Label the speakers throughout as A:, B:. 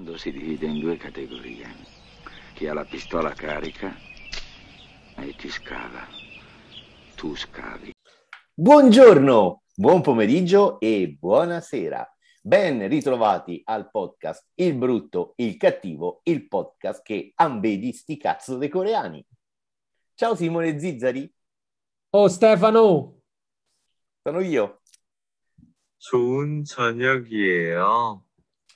A: mondo si divide in due categorie. Chi ha la pistola carica e chi scava. Tu scavi.
B: Buongiorno, buon pomeriggio e buonasera. Ben ritrovati al podcast Il brutto, il cattivo, il podcast che ambedi sti cazzo dei coreani. Ciao Simone Zizzari.
C: Oh Stefano.
B: Sono io.
D: 좋은 저녁이에요.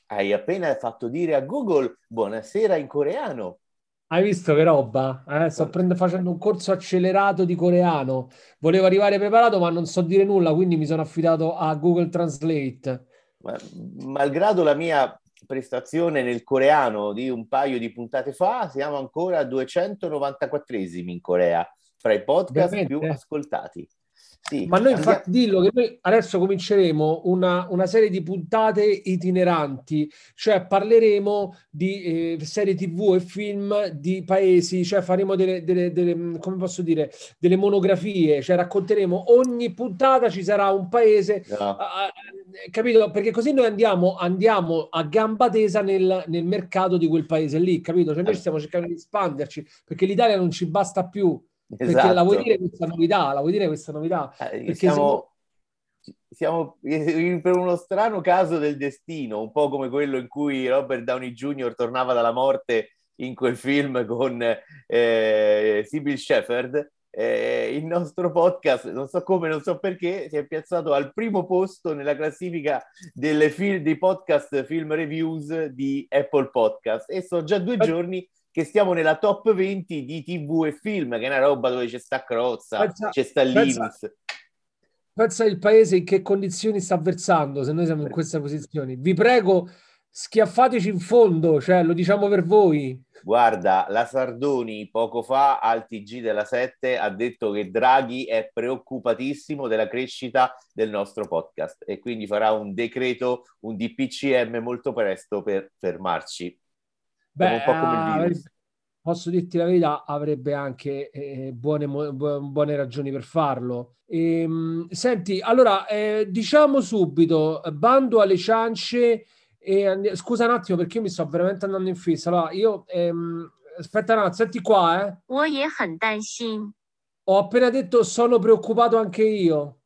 B: Hai appena fatto dire a Google buonasera in coreano.
C: Hai visto che roba? Eh, sto prend- facendo un corso accelerato di coreano. Volevo arrivare preparato, ma non so dire nulla, quindi mi sono affidato a Google Translate.
B: Ma, malgrado la mia prestazione nel coreano di un paio di puntate fa, siamo ancora a 294esimi in Corea, fra i podcast
C: Veramente?
B: più ascoltati. Sì,
C: Ma noi infatti dillo che noi adesso cominceremo una, una serie di puntate itineranti, cioè parleremo di eh, serie TV e film di paesi, cioè faremo delle, delle- delle, come posso dire, delle monografie, cioè racconteremo ogni puntata ci sarà un paese
B: No.
C: Ah, capito? Perché così noi andiamo, andiamo a gamba tesa nel, nel mercato di quel paese lì, capito? Cioè noi stiamo cercando di espanderci perché l'Italia non ci basta più. Perché
B: Esatto.
C: la vuoi dire questa novità? La vuoi dire questa novità?
B: Eh,
C: Perché
B: siamo, siamo per uno strano caso del destino, un po' come quello in cui Robert Downey Jr. tornava dalla morte in quel film con eh, Sybil Shepherd. eh, il nostro podcast, non so come, non so perché, si è piazzato al primo posto nella classifica delle fil- dei podcast film reviews di Apple Podcast e sono già due giorni che stiamo nella top 20 di TV e film, che è una roba dove c'è sta Crozza,
C: Pensa-
B: c'è sta
C: pensa-
B: Linus.
C: Pensa il paese in che condizioni sta versando se noi siamo in questa posizione. Vi prego, schiaffateci in fondo, cioè lo diciamo per voi.
B: Guarda, la Sardoni poco fa al TG della 7 ha detto che Draghi è preoccupatissimo della crescita del nostro podcast e quindi farà un decreto, un DPCM molto presto per fermarci.
C: Beh,
B: avrebbe,
C: posso dirti la verità, avrebbe anche eh, buone, buone, ragioni per farlo. E, senti, allora eh, diciamo subito, bando alle ciance. E, scusa un attimo perché io mi sto veramente andando in fissa. Allora, io ehm, aspetta un attimo, senti qua, eh. Ho appena detto sono preoccupato anche io.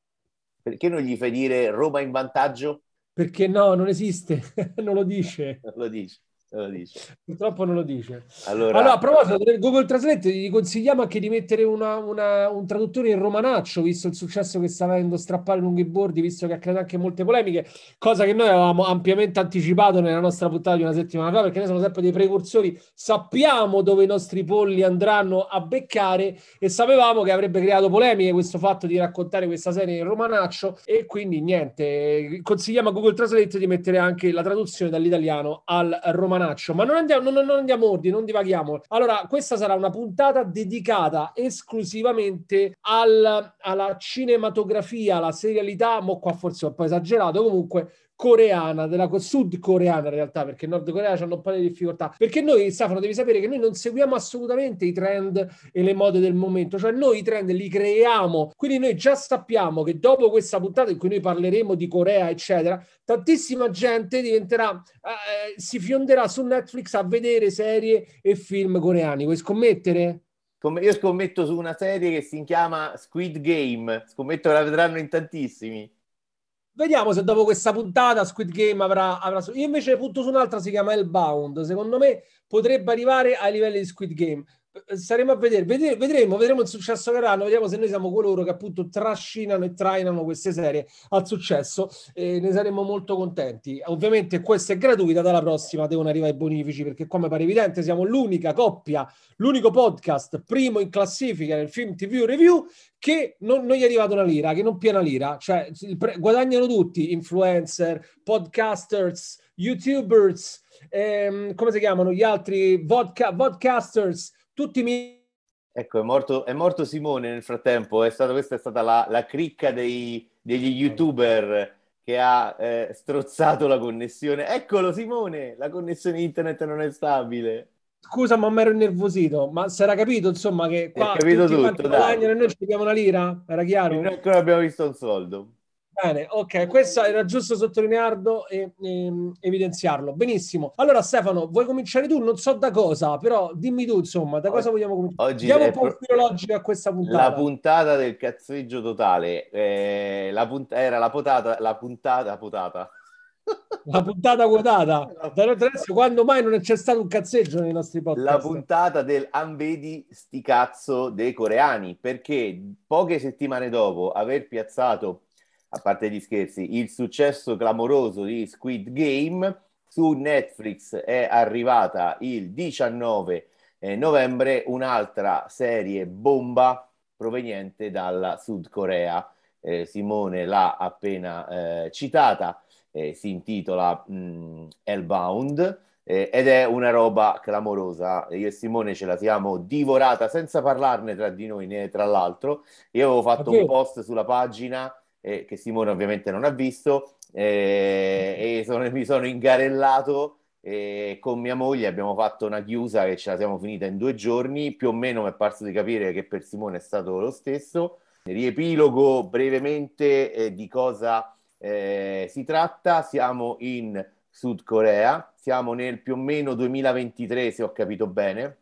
B: Perché non gli fai dire Roma in vantaggio?
C: Perché no, non esiste, non lo dice.
B: Non lo dice non lo dici.
C: Purtroppo non lo dice.
B: Allora,
C: Allora, a proposito del Google Translate, gli consigliamo anche di mettere una- una- un traduttore in romanaccio, visto il successo che sta avendo strappare lunghi bordi, visto che ha creato anche molte polemiche, cosa che noi avevamo ampiamente anticipato nella nostra puntata di una settimana fa, perché noi siamo sempre dei precursori, sappiamo dove i nostri polli andranno a beccare e sapevamo che avrebbe creato polemiche questo fatto di raccontare questa serie in romanaccio e quindi niente, consigliamo a Google Translate di mettere anche la traduzione dall'italiano al romanaccio, ma non andiamo, non, non andiamo ordine, non divaghiamo. Allora, questa sarà una puntata dedicata esclusivamente al- alla cinematografia, alla serialità, mo qua forse ho un po' esagerato, comunque coreana, della co- sudcoreana in realtà, perché Nord Corea hanno un po' di difficoltà. Perché noi, Stefano, devi sapere che noi non seguiamo assolutamente i trend e le mode del momento, cioè noi i trend li creiamo, quindi noi già sappiamo che dopo questa puntata in cui noi parleremo di Corea, eccetera, tantissima gente diventerà, eh, si fionderà su Netflix a vedere serie e film coreani. Vuoi scommettere?
B: io scommetto su una serie che si chiama Squid Game, scommetto che la vedranno in tantissimi.
C: Vediamo se dopo questa puntata Squid Game avrà, avrà... Io invece punto su un'altra, si chiama Hellbound. Secondo me potrebbe arrivare ai livelli di Squid Game. Eh, Staremo a vedere, Vede- vedremo, vedremo il successo che avranno, vediamo se noi siamo coloro che appunto trascinano e trainano queste serie al successo e ne saremo molto contenti. Ovviamente questa è gratuita, dalla prossima devono arrivare i bonifici perché come pare evidente siamo l'unica coppia, l'unico podcast primo in classifica nel film TV review che non, non gli è arrivata una lira, che non piena lira, cioè pre- guadagnano tutti, influencer, podcasters, youtubers, ehm, come si chiamano gli altri, vodka, vodcasters, tutti mi...
B: Ecco, è morto, è morto Simone nel frattempo, è stata, questa è stata la, la cricca dei, degli youtuber che ha eh, strozzato la connessione. Eccolo Simone, la connessione internet non è stabile.
C: Scusa, ma mi ero innervosito, ma si era capito insomma che qua
B: capito
C: tutti
B: tutto,
C: quanti guadagnano e noi ci diamo una lira? Era chiaro?
B: Noi ancora abbiamo visto un soldo.
C: Bene, ok, questo era giusto sottolinearlo e, e evidenziarlo. Benissimo. Allora, Stefano, vuoi cominciare tu? Non so da cosa, però dimmi tu, insomma, da cosa vogliamo cominciare?
B: Oggi
C: Diamo un po'
B: pro-
C: filologico a questa puntata.
B: La puntata del cazzeggio totale. Eh, la punt- era la potata, la puntata, potata.
C: La puntata quotata. Adesso, quando mai non c'è stato un cazzeggio nei nostri podcast?
B: La puntata del Ambedi sti cazzo dei coreani, perché poche settimane dopo aver piazzato, a parte gli scherzi, il successo clamoroso di Squid Game, su Netflix è arrivata il 19 eh, novembre un'altra serie bomba proveniente dalla Sud Corea. Eh, Simone l'ha appena eh, citata eh, si intitola mh, Hellbound eh, ed è una roba clamorosa. Io e Simone ce la siamo divorata senza parlarne tra di noi né tra l'altro. Io avevo fatto
C: Ok.
B: un post sulla pagina eh, che Simone ovviamente non ha visto eh, e sono- mi sono ingarellato e con mia moglie abbiamo fatto una chiusa che ce la siamo finita in due giorni. Più o meno mi è parso di capire che per Simone è stato lo stesso. Riepilogo brevemente eh, di cosa eh, si tratta. Siamo in Sud Corea, siamo nel più o meno 2023, se ho capito bene,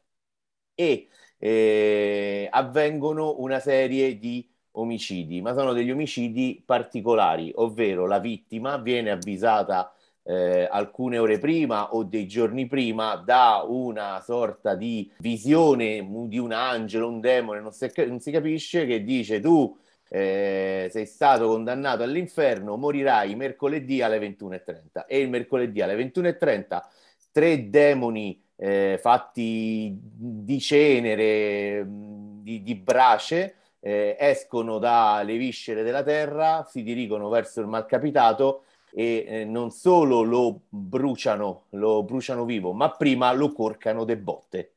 B: e eh, avvengono una serie di omicidi, ma sono degli omicidi particolari, ovvero la vittima viene avvisata eh, alcune ore prima o dei giorni prima da una sorta di visione di un angelo, un demone, non si, non si capisce, che dice tu eh, sei stato condannato all'inferno, morirai mercoledì alle 21.30 e il mercoledì alle 21.30 tre demoni eh, fatti di cenere, di, di brace, eh, escono dalle viscere della terra, si dirigono verso il malcapitato e eh, non solo lo bruciano, lo bruciano vivo, ma prima lo corcano de botte.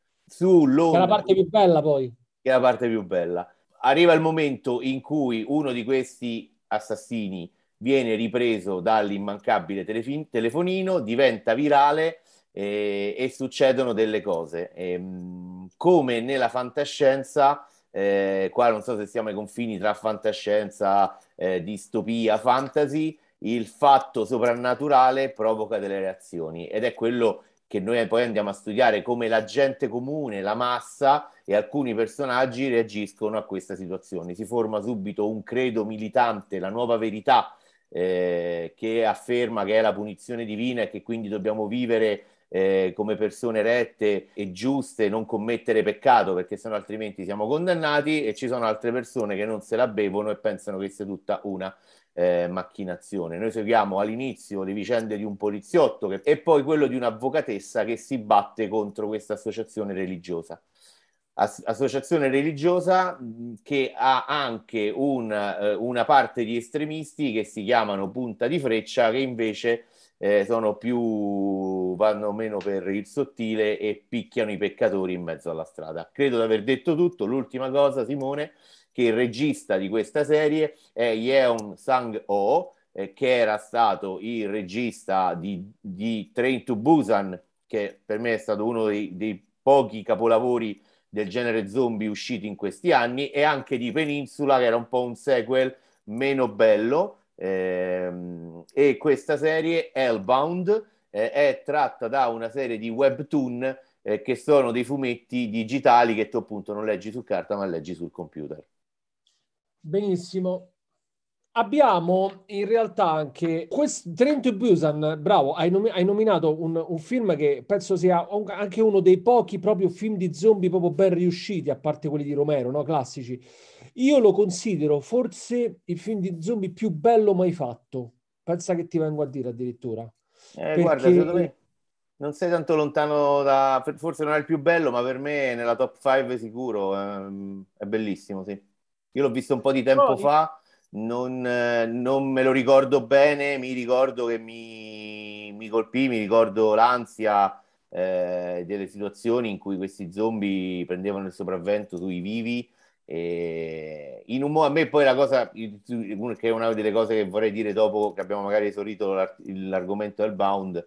C: Che è
B: Sull'onda
C: la parte più bella poi.
B: che è la parte più bella. Arriva il momento in cui uno di questi assassini viene ripreso dall'immancabile telefin- telefonino, diventa virale eh, e succedono delle cose. Ehm, come nella fantascienza, eh, qua non so se siamo ai confini tra fantascienza, eh, distopia, fantasy, il fatto soprannaturale provoca delle reazioni ed è quello che noi poi andiamo a studiare come la gente comune, la massa e alcuni personaggi reagiscono a questa situazione. Si forma subito un credo militante, la nuova verità eh, che afferma che è la punizione divina e che quindi dobbiamo vivere eh, come persone rette e giuste, non commettere peccato perché sennò altrimenti siamo condannati e ci sono altre persone che non se la bevono e pensano che sia tutta una eh, macchinazione. Noi seguiamo all'inizio le vicende di un poliziotto che- e poi quello di un'avvocatessa che si batte contro questa associazione religiosa. As- associazione religiosa che ha anche un, eh, una parte di estremisti che si chiamano punta di freccia che invece eh, sono più vanno meno per il sottile e picchiano i peccatori in mezzo alla strada. Credo di aver detto tutto. L'ultima cosa, Simone, che il regista di questa serie è Yeon Sang-ho, eh, che era stato il regista di, di Train to Busan, che per me è stato uno dei, dei pochi capolavori del genere zombie usciti in questi anni, e anche di Peninsula, che era un po' un sequel meno bello. Ehm, e questa serie, Hellbound, eh, è tratta da una serie di webtoon eh, che sono dei fumetti digitali che tu appunto non leggi su carta ma leggi sul computer.
C: Benissimo. Abbiamo in realtà anche questo Train to Busan, bravo, hai, nomi- hai nominato un, un film che penso sia un- anche uno dei pochi proprio film di zombie proprio ben riusciti, a parte quelli di Romero, no? Classici. Io lo considero forse il film di zombie più bello mai fatto. Pensa che ti vengo a dire addirittura.
B: Eh, guarda,
C: Perché-
B: secondo me non sei tanto lontano da... Forse non è il più bello, ma per me nella top 5 sicuro. ehm, è bellissimo, sì. Io l'ho visto un po' di tempo
C: Poi-
B: fa, non, non me lo ricordo bene, mi ricordo che mi, mi colpì, mi ricordo l'ansia eh, delle situazioni in cui questi zombie prendevano il sopravvento sui vivi. E in un mo- a me poi la cosa, che è una delle cose che vorrei dire dopo che abbiamo magari esaurito l'ar- l'argomento del bound,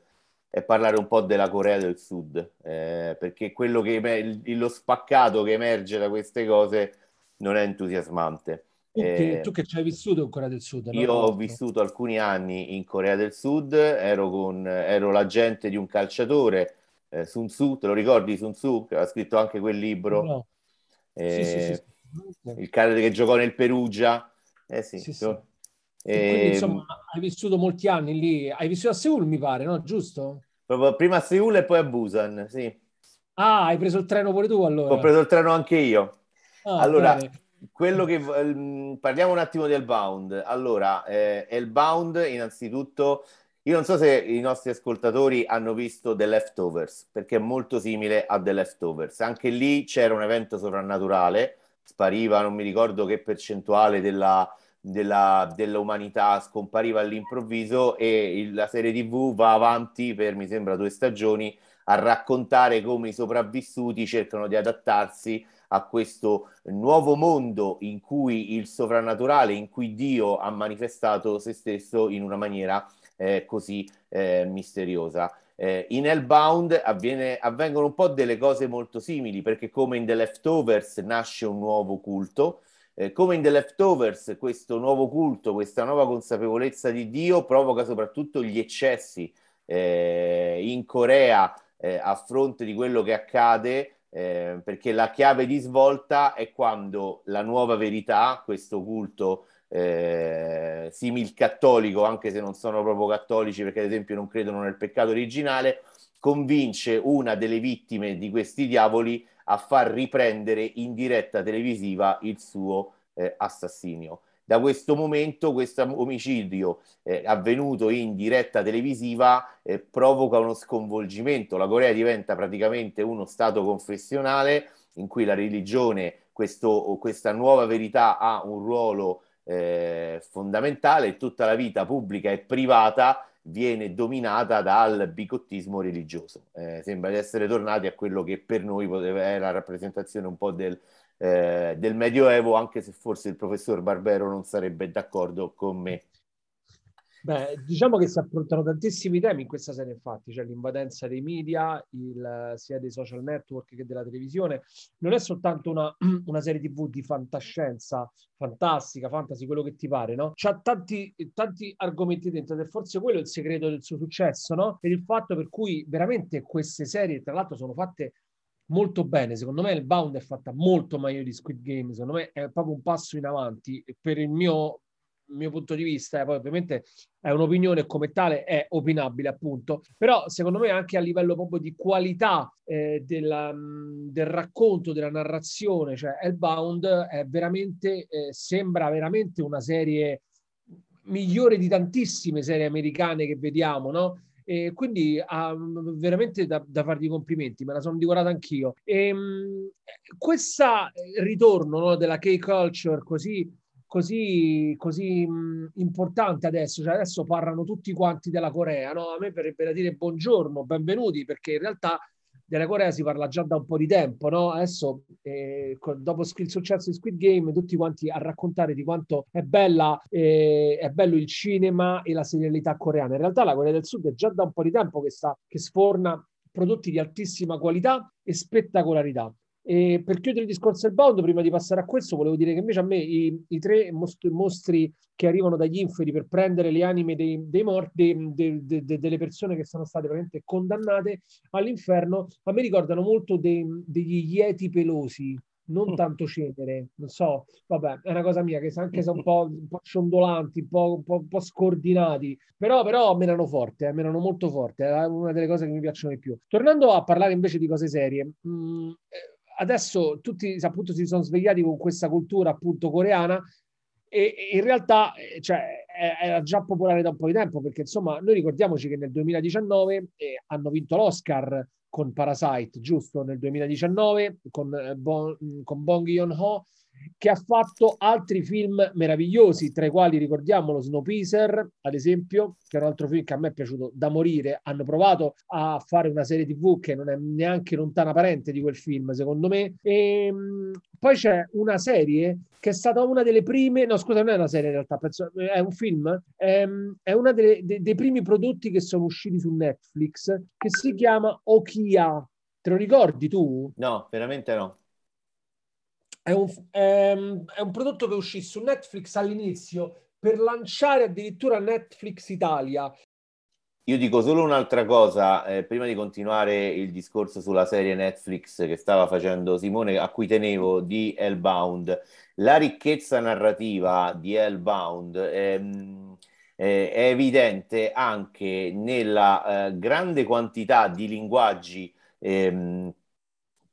B: è parlare un po' della Corea del Sud, eh, perché quello che lo spaccato che emerge da queste cose non è entusiasmante.
C: Tu che,
B: Eh,
C: tu che ci hai vissuto in Corea del Sud?
B: Io ho vissuto alcuni anni in Corea del Sud, ero, con, ero l'agente di un calciatore, eh, Sun Tzu, te lo ricordi Sun Tzu? Che aveva scritto anche quel libro,
C: No.
B: Eh,
C: sì, sì, sì.
B: il cane che giocò nel Perugia. Eh sì, so-
C: quindi,
B: Ehm,
C: insomma, hai vissuto molti anni lì. Hai vissuto a Seoul, mi pare, no? Giusto?
B: proprio prima a Seoul e poi a Busan, sì.
C: Ah, hai preso il treno pure tu allora.
B: Ho preso il treno anche io.
C: Ah,
B: Allora,
C: bene.
B: Quello che ehm, parliamo un attimo di Hellbound. Allora, eh, Hellbound, innanzitutto, io non so se i nostri ascoltatori hanno visto The Leftovers, perché è molto simile a The Leftovers. Anche lì c'era un evento sovrannaturale, spariva, non mi ricordo che percentuale della, della- dell'umanità scompariva all'improvviso e il- la serie TV va avanti per, mi sembra, due stagioni a raccontare come i sopravvissuti cercano di adattarsi a questo nuovo mondo in cui il sovrannaturale, in cui Dio ha manifestato se stesso in una maniera eh, così eh, misteriosa. Eh, in Hellbound avviene- avvengono un po' delle cose molto simili, perché come in The Leftovers nasce un nuovo culto, eh, come in The Leftovers questo nuovo culto, questa nuova consapevolezza di Dio provoca soprattutto gli eccessi eh, in Corea eh, a fronte di quello che accade, eh, perché la chiave di svolta è quando la nuova verità, questo culto eh, simil cattolico, anche se non sono proprio cattolici perché ad esempio non credono nel peccato originale, convince una delle vittime di questi diavoli a far riprendere in diretta televisiva il suo eh, assassinio. Da questo momento, questo omicidio eh, avvenuto in diretta televisiva eh, provoca uno sconvolgimento. La Corea diventa praticamente uno stato confessionale in cui la religione, questo, questa nuova verità ha un ruolo eh, fondamentale e tutta la vita pubblica e privata viene dominata dal bicottismo religioso. Eh, sembra di essere tornati a quello che per noi poteva essere la rappresentazione un po' del, eh, del Medioevo, anche se forse il professor Barbero non sarebbe d'accordo con me.
C: Beh, diciamo che si affrontano tantissimi temi in questa serie, infatti, c'è l'invadenza dei media, il, sia dei social network che della televisione. Non è soltanto una, una serie TV di fantascienza, fantastica, fantasy, quello che ti pare, no? C'ha tanti, tanti argomenti dentro ed è forse quello il segreto del suo successo, no? E il fatto per cui veramente queste serie, tra l'altro, sono fatte molto bene. Secondo me il Bound è fatta molto meglio di Squid Game, secondo me è proprio un passo in avanti per il mio mio punto di vista, eh, poi ovviamente è un'opinione come tale è opinabile appunto, però secondo me anche a livello proprio di qualità eh, della, del racconto, della narrazione, cioè Hellbound è veramente, eh, sembra veramente una serie migliore di tantissime serie americane che vediamo, no? E quindi ha veramente da, da fargli complimenti, me la sono divorata anch'io. E, mh, questo ritorno no, della K-culture così così, così mh, importante adesso, cioè adesso parlano tutti quanti della Corea, no? A me verrebbe da dire buongiorno, benvenuti, perché in realtà della Corea si parla già da un po' di tempo, no? Adesso, eh, dopo il successo di Squid Game, tutti quanti a raccontare di quanto è bella, eh, è bello il cinema e la serialità coreana. In realtà la Corea del Sud è già da un po' di tempo che, sta, che sforna prodotti di altissima qualità e spettacolarità. E per chiudere il discorso del bound, prima di passare a questo, volevo dire che invece a me i, i tre mostri, mostri, che arrivano dagli inferi per prendere le anime dei, dei morti, de, de, de, delle persone che sono state veramente condannate all'inferno, a me ricordano molto degli Yeti pelosi, non tanto cenere, non so, vabbè, è una cosa mia, che anche se un po', un po ciondolanti, un po', un, po', un po' scordinati, però, però menano forte, eh, menano molto forte, è una delle cose che mi piacciono di più. Tornando a parlare invece di cose serie, mh, adesso tutti appunto si sono svegliati con questa cultura appunto coreana e, e in realtà cioè, era già popolare da un po' di tempo perché insomma noi ricordiamoci che nel 2019 eh, hanno vinto l'Oscar con Parasite, giusto? Nel 2019 con, eh, bon, con Bong Joon-ho che ha fatto altri film meravigliosi, tra i quali ricordiamolo Snowpiercer, ad esempio, che è un altro film che a me è piaciuto da morire. Hanno provato a fare una serie TV che non è neanche lontana parente di quel film, secondo me. E mh, poi c'è una serie che è stata una delle prime, no scusa, non è una serie in realtà, penso, è un film, è, è uno de, dei primi prodotti che sono usciti su Netflix, che si chiama Okia. Te lo ricordi tu?
B: No, veramente no.
C: È un, è, è un prodotto che uscì su Netflix all'inizio per lanciare addirittura Netflix Italia.
B: Io dico solo un'altra cosa, eh, prima di continuare il discorso sulla serie Netflix che stava facendo Simone, a cui tenevo, di Hellbound. La ricchezza narrativa di Hellbound ehm, eh, è evidente anche nella eh, grande quantità di linguaggi ehm,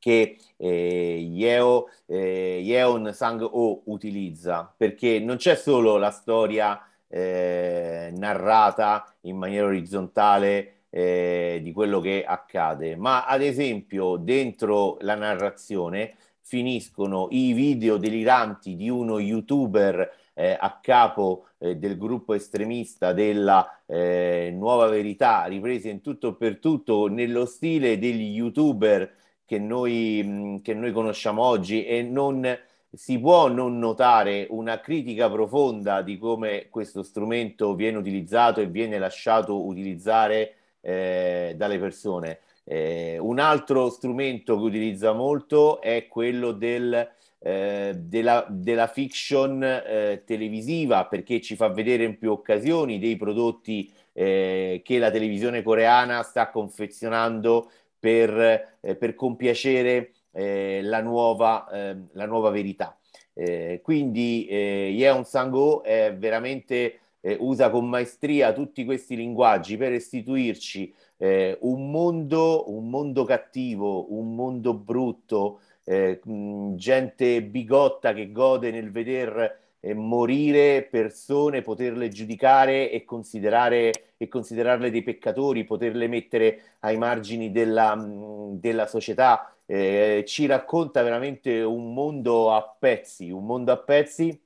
B: che eh, Yeo, eh, Yeon Sang-ho utilizza, perché non c'è solo la storia eh, narrata in maniera orizzontale eh, di quello che accade, ma ad esempio dentro la narrazione finiscono i video deliranti di uno youtuber eh, a capo eh, del gruppo estremista della eh, Nuova Verità, riprese in tutto per tutto nello stile degli youtuber che noi, che noi conosciamo oggi e non si può non notare una critica profonda di come questo strumento viene utilizzato e viene lasciato utilizzare eh, dalle persone. Eh, un altro strumento che utilizza molto è quello del, eh, della, della, fiction eh, televisiva perché ci fa vedere in più occasioni dei prodotti eh, che la televisione coreana sta confezionando per, eh, per compiacere eh, la, nuova, eh, la, nuova, verità. Eh, quindi eh, Yeon Sang-ho è veramente eh, usa con maestria tutti questi linguaggi per restituirci eh, un, mondo, un mondo cattivo, un mondo brutto, gente bigotta che gode nel veder morire persone, poterle giudicare e, e considerarle dei peccatori, poterle mettere ai margini della, della società eh, ci racconta veramente un mondo a pezzi, un mondo a pezzi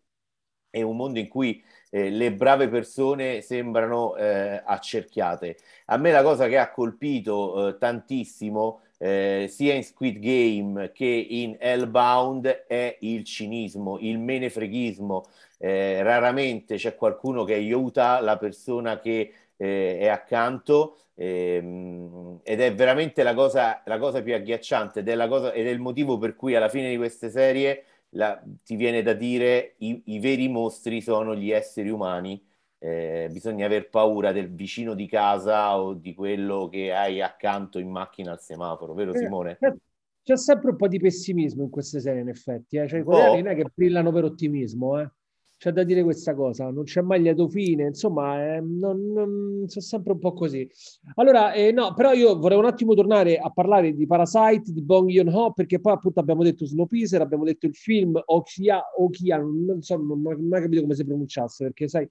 B: e un mondo in cui eh, le brave persone sembrano eh, accerchiate. A me la cosa che ha colpito eh, tantissimo eh, sia in Squid Game che in Hellbound è il cinismo, il menefreghismo. Eh, raramente c'è qualcuno che aiuta la persona che eh, è accanto ehm, ed è veramente la cosa, la cosa più agghiacciante ed è, cosa, ed è il motivo per cui alla fine di queste serie la, ti viene da dire i, i veri mostri sono gli esseri umani. Eh, bisogna aver paura del vicino di casa o di quello che hai accanto in macchina al semaforo, vero eh, Simone?
C: C'è sempre un po' di pessimismo in queste serie, in effetti. Eh? Cioè, i coreani non è che brillano per ottimismo, eh? c'è da dire questa cosa, non c'è mai lieto fine, insomma, eh, non, non, sono sempre un po' così. Allora, eh, no, però io vorrei un attimo tornare a parlare di Parasite, di Bong Joon-ho, perché poi appunto abbiamo detto Snowpiercer, abbiamo detto il film Okia, Okia non, so, non, non ho capito come si pronunciasse, perché sai,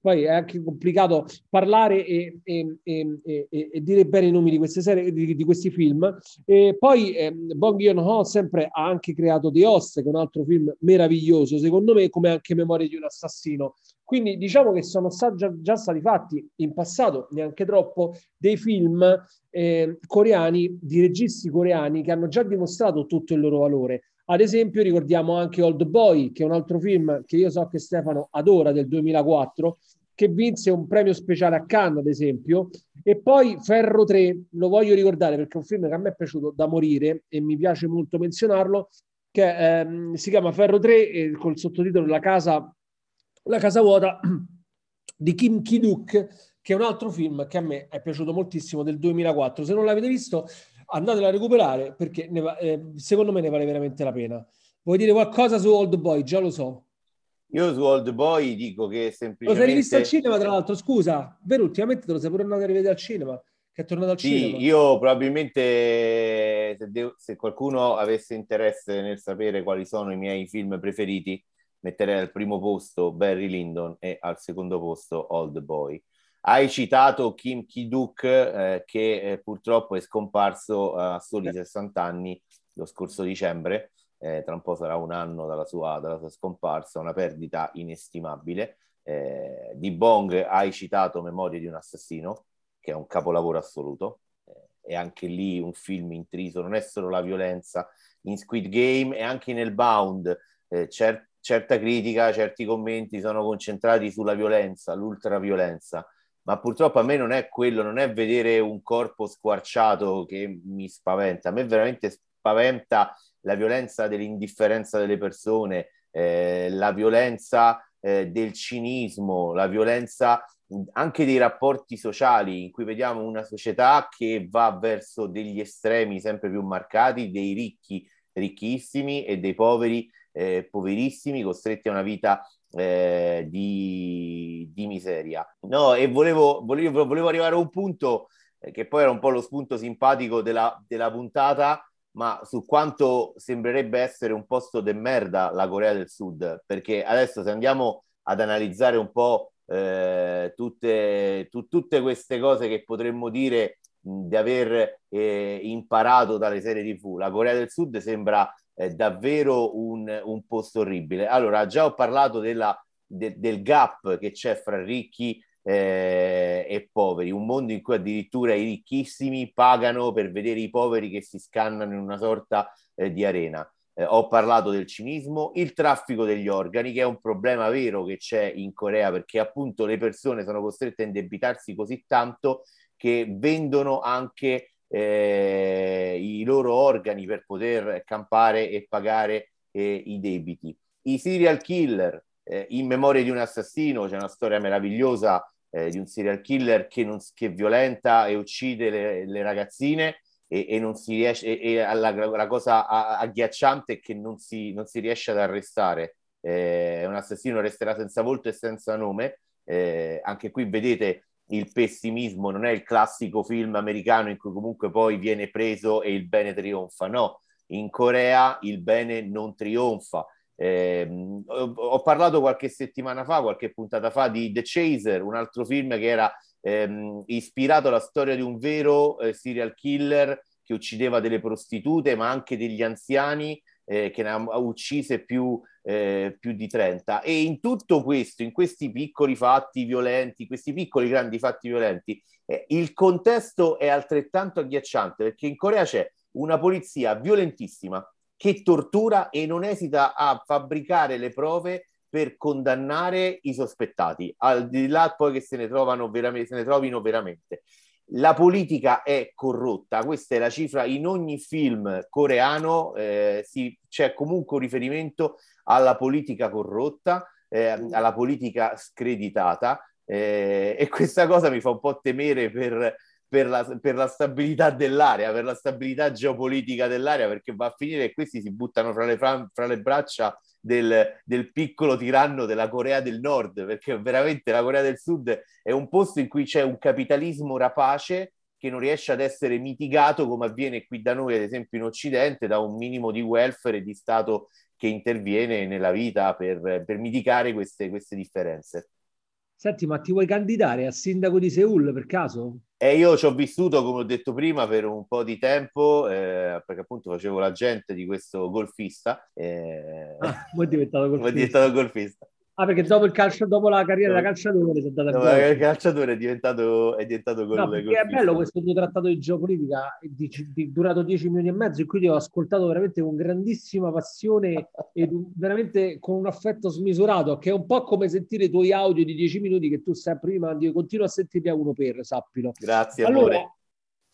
C: poi è anche complicato parlare e, e, e, e, dire bene i nomi di queste serie, di, di questi film. E poi eh, Bong Joon-ho sempre ha anche creato The Host, che è un altro film meraviglioso, secondo me, come anche Memoria di un assassino. Quindi diciamo che sono già, già stati fatti in passato, neanche troppo, dei film eh, coreani, di registi coreani che hanno già dimostrato tutto il loro valore. Ad esempio ricordiamo anche Old Boy, che è un altro film che io so che Stefano adora del 2004, che vinse un premio speciale a Cannes, ad esempio, e poi Ferro 3, lo voglio ricordare perché è un film che a me è piaciuto da morire e mi piace molto menzionarlo, che ehm, si chiama Ferro 3 e col sottotitolo La casa, La casa vuota di Kim Ki-duk, che è un altro film che a me è piaciuto moltissimo del 2004. Se non l'avete visto, andatelo a recuperare perché va, eh, secondo me ne vale veramente la pena. Vuoi dire qualcosa su Old Boy? Già lo so.
B: Io su Old Boy dico che semplicemente...
C: Lo sei rivisto al cinema, tra l'altro, scusa. Vero, ultimamente te lo sei pure andato a rivedere al cinema, che è tornato al
B: sì,
C: cinema.
B: io probabilmente, se, devo, se, qualcuno avesse interesse nel sapere quali sono i miei film preferiti, metterei al primo posto Barry Lyndon e al secondo posto Old Boy. Hai citato Kim Ki-duk, eh, che eh, purtroppo è scomparso eh, a soli 60 anni lo scorso dicembre, eh, tra un po' sarà un anno dalla sua, dalla sua scomparsa, una perdita inestimabile. Eh, di Bong hai citato Memorie di un assassino, che è un capolavoro assoluto, eh, e anche lì un film intriso, non è solo la violenza, in Squid Game e anche nel Bound, cer- certa critica, certi commenti sono concentrati sulla violenza, l'ultraviolenza ma purtroppo a me non è quello, non è vedere un corpo squarciato che mi spaventa, a me veramente spaventa la violenza dell'indifferenza delle persone, eh, la violenza eh, del cinismo, la violenza anche dei rapporti sociali in cui vediamo una società che va verso degli estremi sempre più marcati, dei ricchi ricchissimi e dei poveri eh, poverissimi costretti a una vita eh, di, di, miseria. No, e volevo, volevo, volevo, arrivare a un punto eh, che poi era un po' lo spunto simpatico della, della puntata, ma su quanto sembrerebbe essere un posto de merda la Corea del Sud, perché adesso se andiamo ad analizzare un po' eh, tutte, tu, tutte queste cose che potremmo dire di aver eh, imparato dalle serie TV, la Corea del Sud sembra davvero un, un, posto orribile. Allora, già ho parlato della, de, del gap che c'è fra ricchi eh, e poveri, un mondo in cui addirittura i ricchissimi pagano per vedere i poveri che si scannano in una sorta eh, di arena. Eh, ho parlato del cinismo, il traffico degli organi, che è un problema vero che c'è in Corea perché appunto le persone sono costrette a indebitarsi così tanto che vendono anche eh, i loro organi per poter campare e pagare eh, i debiti. I serial killer, eh, in memoria di un assassino, c'è una storia meravigliosa eh, di un serial killer che, non, che violenta e uccide le, le ragazzine e, e, non si riesce, e, e la, la, cosa agghiacciante è che non si, non si riesce ad arrestare. Eh, un assassino resterà senza volto e senza nome. Eh, anche qui vedete il pessimismo, non è il classico film americano in cui comunque poi viene preso e il bene trionfa. No, in Corea il bene non trionfa. Eh, ho, ho, parlato qualche settimana fa, qualche puntata fa di The Chaser, un altro film che era ehm, ispirato alla storia di un vero eh, serial killer che uccideva delle prostitute, ma anche degli anziani, eh, che ne ha uccise più, eh, più, di 30. E in tutto questo, in questi piccoli fatti violenti, questi piccoli grandi fatti violenti, eh, il contesto è altrettanto agghiacciante perché in Corea c'è una polizia violentissima che tortura e non esita a fabbricare le prove per condannare i sospettati, al di là poi che se ne, trovano veramente, se ne trovino veramente. La politica è corrotta, questa è la cifra, in ogni film coreano eh, si, c'è comunque un riferimento alla politica corrotta, eh, alla politica screditata eh, e questa cosa mi fa un po' temere per, per la, per la, stabilità dell'area, per la stabilità geopolitica dell'area, perché va a finire che questi si buttano fra le, fra le braccia del, del, piccolo tiranno della Corea del Nord, perché veramente la Corea del Sud è un posto in cui c'è un capitalismo rapace che non riesce ad essere mitigato come avviene qui da noi, ad esempio in Occidente, da un minimo di welfare e di Stato che interviene nella vita per, per mitigare queste, queste differenze.
C: Senti, ma ti vuoi candidare a sindaco di Seoul per caso?
B: E io ci ho vissuto, come ho detto prima, per un po' di tempo, eh, perché appunto facevo l'agente di questo golfista.
C: Eh... Ah, poi è diventato golfista.
B: è diventato golfista.
C: Ah, perché dopo, il calcio, dopo la carriera da calciatore
B: si è andato a Il calciatore è diventato, è diventato
C: gol, no, È bello questo tuo trattato di geopolitica, di, di, durato dieci minuti e mezzo, in cui ti ho ascoltato veramente con grandissima passione e veramente con un affetto smisurato, che è un po' come sentire i tuoi audio di dieci minuti che tu sempre mandi, continuo a sentirti a uno per, sappilo.
B: Grazie, allora, amore.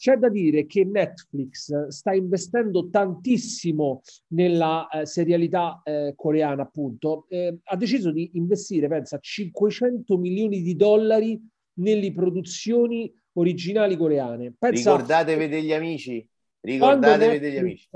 C: C'è da dire che Netflix sta investendo tantissimo nella eh, serialità eh, coreana, appunto. Eh, ha deciso di investire, pensa, 500 milioni di dollari nelle produzioni originali coreane. Pensa,
B: Ricordatevi degli amici. Ricordatevi degli amici.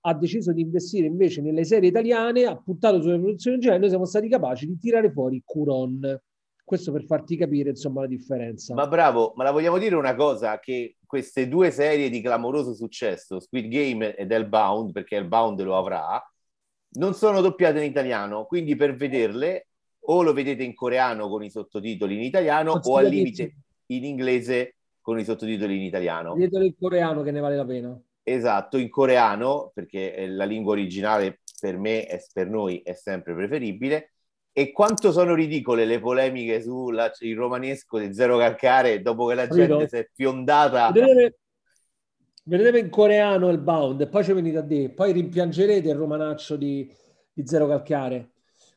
C: Ha deciso di investire invece nelle serie italiane, ha puntato sulle produzioni originali, noi siamo stati capaci di tirare fuori Curon. Questo per farti capire, insomma, la differenza.
B: Ma bravo, ma la vogliamo dire una cosa, che queste due serie di clamoroso successo, Squid Game ed Hellbound, perché Hellbound lo avrà, non sono doppiate in italiano, quindi per vederle o lo vedete in coreano con i sottotitoli in italiano o al limite in inglese con i sottotitoli in italiano.
C: Vedetelo in coreano che ne vale la pena.
B: Esatto, in coreano, perché la lingua originale per me e per noi è sempre preferibile e quanto sono ridicole le polemiche sul romanesco di Zero Calcare dopo che la gente si è fiondata.
C: Vedete, vedete in coreano il bound e poi ci venite a dire, poi rimpiangerete il romanaccio di, di Zero Calcare.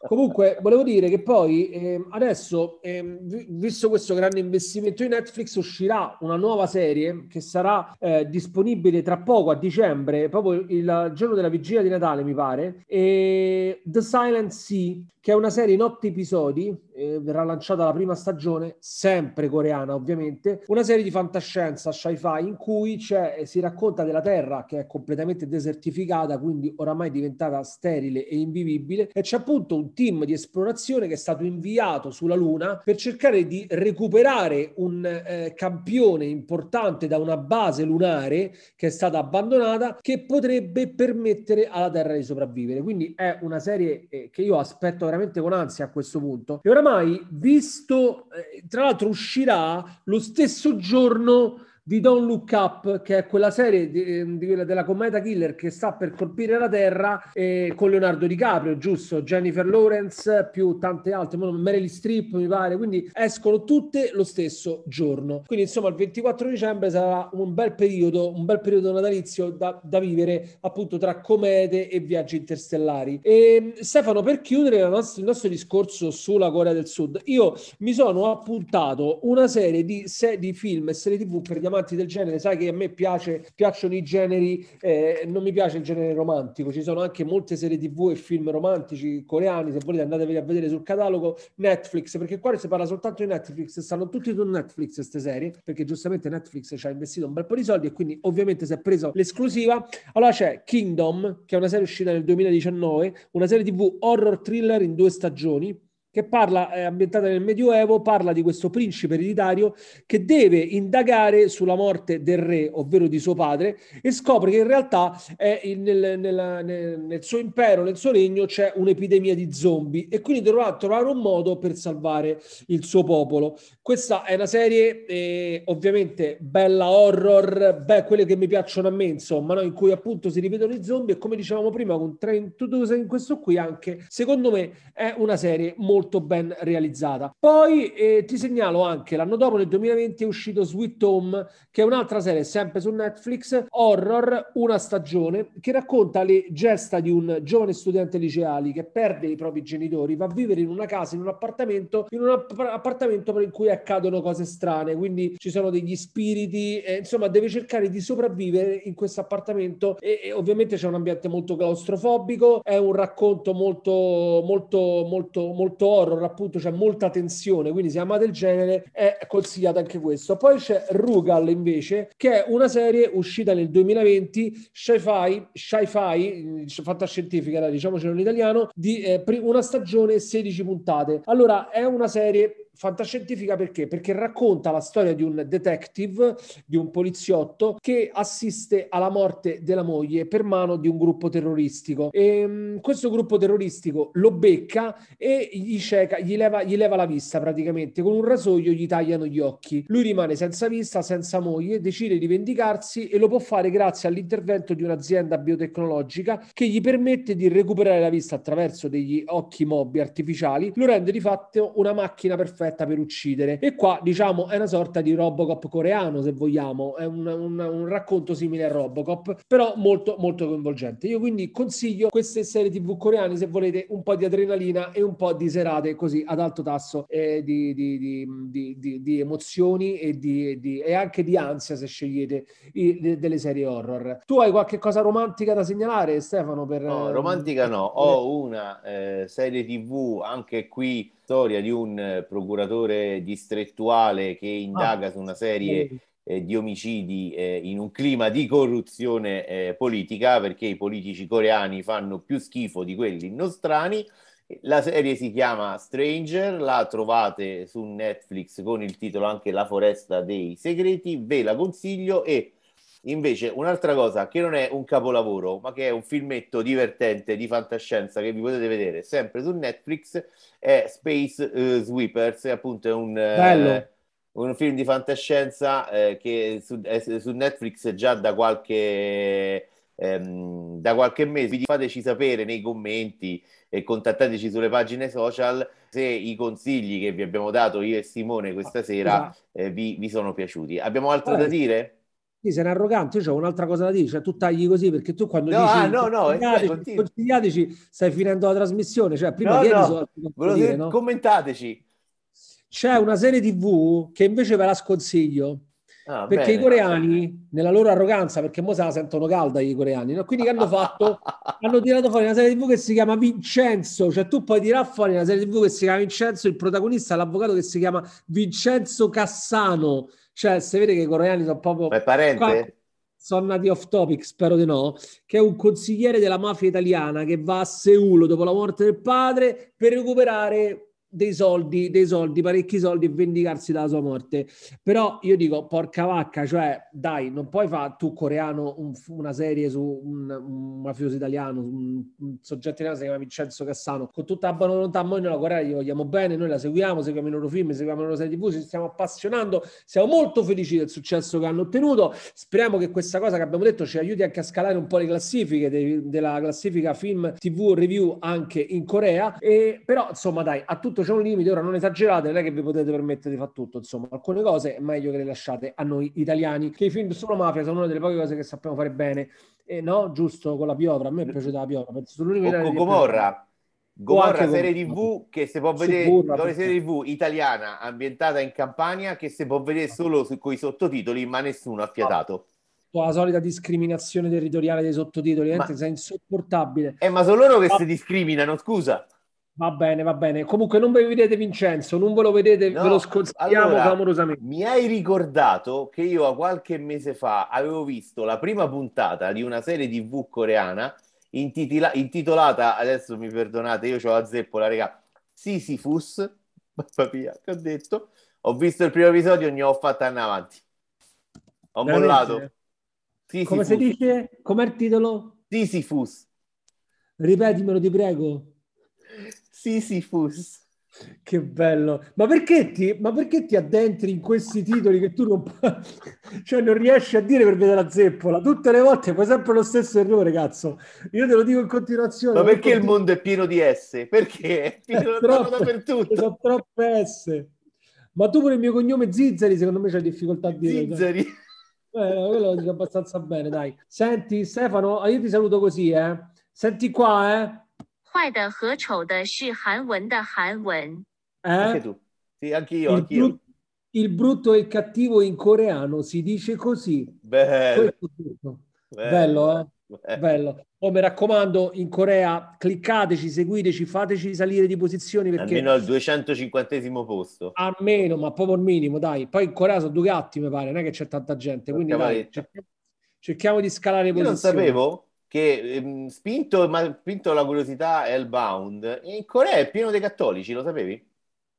C: Comunque, volevo dire che poi eh, adesso, eh, visto questo grande investimento in Netflix, uscirà una nuova serie che sarà eh, disponibile tra poco a dicembre, proprio il giorno della vigilia di Natale, mi pare. E The Silent Sea, che è una serie in otto episodi, eh, verrà lanciata la prima stagione, sempre coreana ovviamente, una serie di fantascienza sci-fi in cui eh, si racconta della Terra che è completamente desertificata, quindi oramai diventata sterile e invivibile, e c'è appunto un team di esplorazione che è stato inviato sulla Luna per cercare di recuperare un eh, campione importante da una base lunare che è stata abbandonata che potrebbe permettere alla Terra di sopravvivere. Quindi è una serie eh, che io aspetto veramente con ansia a questo punto. E oramai, visto, eh, tra l'altro uscirà lo stesso giorno di Don't Look Up, che è quella serie di, ehm, di della cometa killer che sta per colpire la Terra eh, con Leonardo DiCaprio, giusto? Jennifer Lawrence più tante altre, Meryl Streep mi pare, quindi escono tutte lo stesso giorno. Quindi insomma il 24 dicembre sarà un bel periodo, un bel periodo natalizio da, da vivere appunto tra comete e viaggi interstellari. E Stefano, per chiudere il nostro, il nostro discorso sulla Corea del Sud, io mi sono appuntato una serie di, se, di film e serie tv per gli amanti del genere, sai che a me piace, piacciono i generi, eh, non mi piace il genere romantico, ci sono anche molte serie tv e film romantici coreani, se volete andatevi a vedere sul catalogo Netflix, perché qua si parla soltanto di Netflix, stanno tutti su Netflix queste serie, perché giustamente Netflix ci ha investito un bel po' di soldi e quindi ovviamente si è preso l'esclusiva. Allora c'è Kingdom, che è una serie uscita nel 2019, una serie tv horror thriller in due stagioni, che parla, è ambientata nel Medioevo, parla di questo principe ereditario che deve indagare sulla morte del re, ovvero di suo padre, e scopre che in realtà in, nel, nel, nel, nel, suo impero, nel suo regno, c'è un'epidemia di zombie e quindi dovrà trovare un modo per salvare il suo popolo. Questa è una serie eh, ovviamente bella horror, beh, quelle che mi piacciono a me, insomma, no? in cui appunto si ripetono i zombie e come dicevamo prima con Train to Dose in questo qui anche, secondo me è una serie molto molto ben realizzata. Poi eh, ti segnalo anche l'anno dopo, nel 2020, è uscito Sweet Home, che è un'altra serie sempre su Netflix, horror, una stagione, che racconta le gesta di un giovane studente liceali che perde i propri genitori, va a vivere in una casa, in un appartamento, in un appartamento in cui accadono cose strane, quindi ci sono degli spiriti, eh, insomma deve cercare di sopravvivere in questo appartamento e, e ovviamente c'è un ambiente molto claustrofobico, è un racconto molto molto molto molto horror, appunto c'è molta tensione, quindi se amate il genere è consigliato anche questo. Poi c'è Rugal invece, che è una serie uscita nel 2020, sci-fi, sci-fi fantascientifica, diciamocelo in italiano, di eh, una stagione 16 puntate. Allora, è una serie fantascientifica perché? Perché racconta la storia di un detective, di un poliziotto che assiste alla morte della moglie per mano di un gruppo terroristico. E, um, questo gruppo terroristico lo becca e gli, cieca, gli, leva, gli leva la vista praticamente, con un rasoio gli tagliano gli occhi. Lui rimane senza vista, senza moglie, decide di vendicarsi e lo può fare grazie all'intervento di un'azienda biotecnologica che gli permette di recuperare la vista attraverso degli occhi mobili artificiali, lo rende di fatto una macchina perfetta perfetta per uccidere. E qua, diciamo, è una sorta di Robocop coreano, se vogliamo, è un, un, un racconto simile a Robocop, però molto, molto coinvolgente. Io quindi consiglio queste serie TV coreane se volete un po' di adrenalina e un po' di serate così ad alto tasso eh, di, di, di, di, emozioni e, e, anche di ansia se scegliete i, de, delle serie horror. Tu hai qualche cosa romantica da segnalare, Stefano? Per,
B: no, romantica no, ho una eh, serie TV anche qui storia di un eh, procuratore distrettuale che indaga ah, su una serie eh, di omicidi eh, in un clima di corruzione eh, politica, perché i politici coreani fanno più schifo di quelli nostrani. La serie si chiama Stranger, la trovate su Netflix con il titolo anche La foresta dei segreti, ve la consiglio e Invece, un'altra cosa che non è un capolavoro, ma che è un filmetto divertente di fantascienza che vi potete vedere sempre su Netflix, è Space uh, Sweepers, appunto è un, uh, un film di fantascienza eh, che su, è su Netflix già da qualche, ehm, da qualche mese. Fateci sapere nei commenti e contattateci sulle pagine social se i consigli che vi abbiamo dato io e Simone questa sera eh, vi, vi, sono piaciuti. Abbiamo altro da dire?
C: Sì, sei un arrogante, io ho un'altra cosa da dire, cioè tu tagli così perché tu quando
B: No,
C: dici
B: ah, no, no,
C: consigliateci,
B: continua.
C: consigliateci, stai finendo la trasmissione, cioè prima
B: No,
C: chiedi
B: no, volevo
C: dire,
B: dire,
C: no?
B: commentateci.
C: C'è una serie TV che invece ve la sconsiglio,
B: Ah,
C: perché
B: bene.
C: i coreani, nella loro arroganza, perché mo se la sentono calda i coreani, no? quindi che hanno fatto? hanno tirato fuori una serie TV che si chiama Vincenzo, cioè tu puoi tirare fuori una serie TV che si chiama Vincenzo, il protagonista l'avvocato che si chiama Vincenzo Cassano, cioè si vede che i coreani sono proprio...
B: Ma è parente?
C: Qua- sono nati off topic, spero di no, che è un consigliere della mafia italiana che va a Seul dopo la morte del padre per recuperare dei soldi, dei soldi, parecchi soldi e vendicarsi dalla sua morte. Però io dico, porca vacca, cioè dai, non puoi fare tu coreano un- una serie su un, un mafioso italiano, un, un soggetto italiano si chiama Vincenzo Cassano, con tutta la buona volontà, noi nella Corea gli vogliamo bene, noi la seguiamo, seguiamo i loro film, seguiamo le loro serie TV, ci stiamo appassionando, siamo molto felici del successo che hanno ottenuto. Speriamo che questa cosa che abbiamo detto ci aiuti anche a scalare un po' le classifiche de- della classifica film TV review anche in Corea. E, però, insomma, dai, a tutto c'è un limite. Ora non esagerate, non è che vi potete permettere di fare tutto. Insomma, alcune cose è meglio che le lasciate a noi italiani, che i film sulla mafia sono una delle poche cose che sappiamo fare bene. E no, giusto con la piovra. A me è piaciuta la piovra. Penso sull'unico
B: O
C: italiano
B: con
C: è.
B: Gomorra. Gomorra, serie. TV che si può vedere, una serie TV italiana ambientata in Campania che si può vedere solo su, con i sottotitoli, ma nessuno ha fiatato.
C: La solita discriminazione territoriale dei sottotitoli,
B: Ma-
C: sei insopportabile.
B: Eh, ma sono loro che
C: Ma-
B: si discriminano, scusa.
C: Va bene, va bene. Comunque non ve vedete Vincenzo, non ve lo vedete,
B: No,
C: ve lo sconsigliamo
B: allora,
C: clamorosamente.
B: Mi hai ricordato che io a qualche mese fa avevo visto la prima puntata di una serie TV coreana intitila- intitolata, adesso mi perdonate, io ho la zeppola, raga, Sisyphus, mamma mia, che ho detto, ho visto il primo episodio e ne ho fatta andare avanti. Ho
C: Veramente?
B: mollato. Sisyphus.
C: Come si dice? Com'è il titolo?
B: Sisyphus.
C: Ripetimelo, ti prego.
B: Sisyphus.
C: Che bello. Ma perché ti, ma perché ti addentri in questi titoli che tu non, cioè non riesci a dire per vedere la zeppola? Tutte le volte fai sempre lo stesso errore, cazzo. Io te lo dico in continuazione.
B: Ma perché il
C: continu-
B: mondo è pieno di S? Perché è pieno
C: Troppe-
B: dappertutto.
C: Sono troppe S. Ma tu pure il mio cognome Zizzari, secondo me c'hai difficoltà a dire.
B: Zizzari.
C: Eh, quello lo dico abbastanza bene, dai. Senti, Stefano, io ti saluto così, eh. Senti qua, eh.
E: 坏的和丑的是韩文的韩文。
B: Anche
C: eh?
B: tu. Sì, anch'io,
C: Il,
B: anch'io.
C: bru- il brutto e il cattivo in coreano si dice così.
B: Bello,
C: Questo è tutto. Bello, eh?
B: bello.
C: Bello. Oh, mi raccomando, in Corea cliccateci, seguiteci, fateci salire di posizioni perché
B: Almeno al 250 posto.
C: almeno, ma proprio il minimo, dai. Poi in Corea sono due gatti, mi pare, non è che c'è tanta gente, quindi
B: Porca
C: dai,
B: valetta.
C: cerchiamo, cerchiamo di scalare
B: Io non
C: posizioni.
B: sapevo che, ehm, spinto, ma spinto la curiosità Hellbound, in Corea è pieno di cattolici, lo sapevi?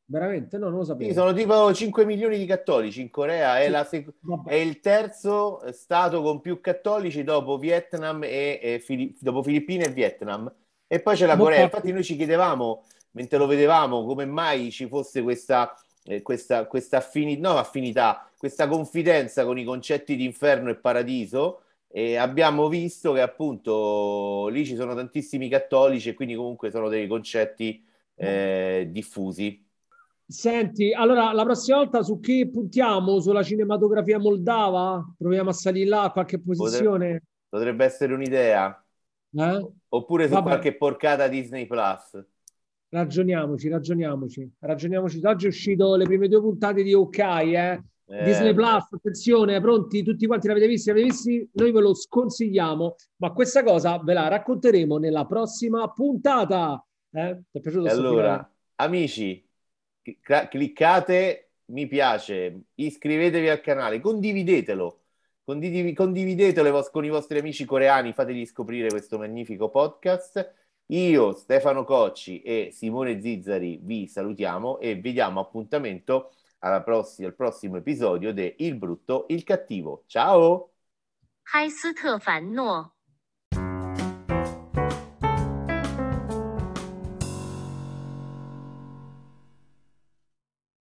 C: Veramente? No, non lo
B: Sì,
C: sapevo.
B: sono tipo 5 milioni di cattolici in Corea, è,
C: Sì.
B: la sec- è il terzo stato con più cattolici dopo Vietnam e, e Fili- dopo Filippine e Vietnam. E poi c'è la Corea. Infatti noi ci chiedevamo, mentre lo vedevamo, come mai ci fosse questa, eh, questa, questa affini- no, affinità, questa confidenza con i concetti di inferno e paradiso. E abbiamo visto che appunto lì ci sono tantissimi cattolici e quindi comunque sono dei concetti eh, diffusi.
C: Senti, allora la prossima volta su che puntiamo? Sulla cinematografia moldava? Proviamo a salire là a qualche posizione?
B: Potrebbe essere un'idea.
C: Eh?
B: Oppure su
C: Vabbè.
B: qualche porcata Disney Plus.
C: Ragioniamoci, ragioniamoci, ragioniamoci. Oggi è uscito le prime due puntate di OK, eh?
B: Eh,
C: Disney Plus, attenzione, pronti? Tutti quanti l'avete visto? L'avete visti? Noi ve lo sconsigliamo, ma questa cosa ve la racconteremo nella prossima puntata. Eh? Ti è piaciuto
B: allora, amici, clicca- cliccate mi piace, iscrivetevi al canale, condividetelo. Condivi- condividetelo con i vostri amici coreani, fategli scoprire questo magnifico podcast. Io, Stefano Cocci e Simone Zizzari vi salutiamo e vi diamo appuntamento alla prossima- al prossimo episodio di Il brutto, il cattivo. Ciao!
E: 嗨斯特凡诺。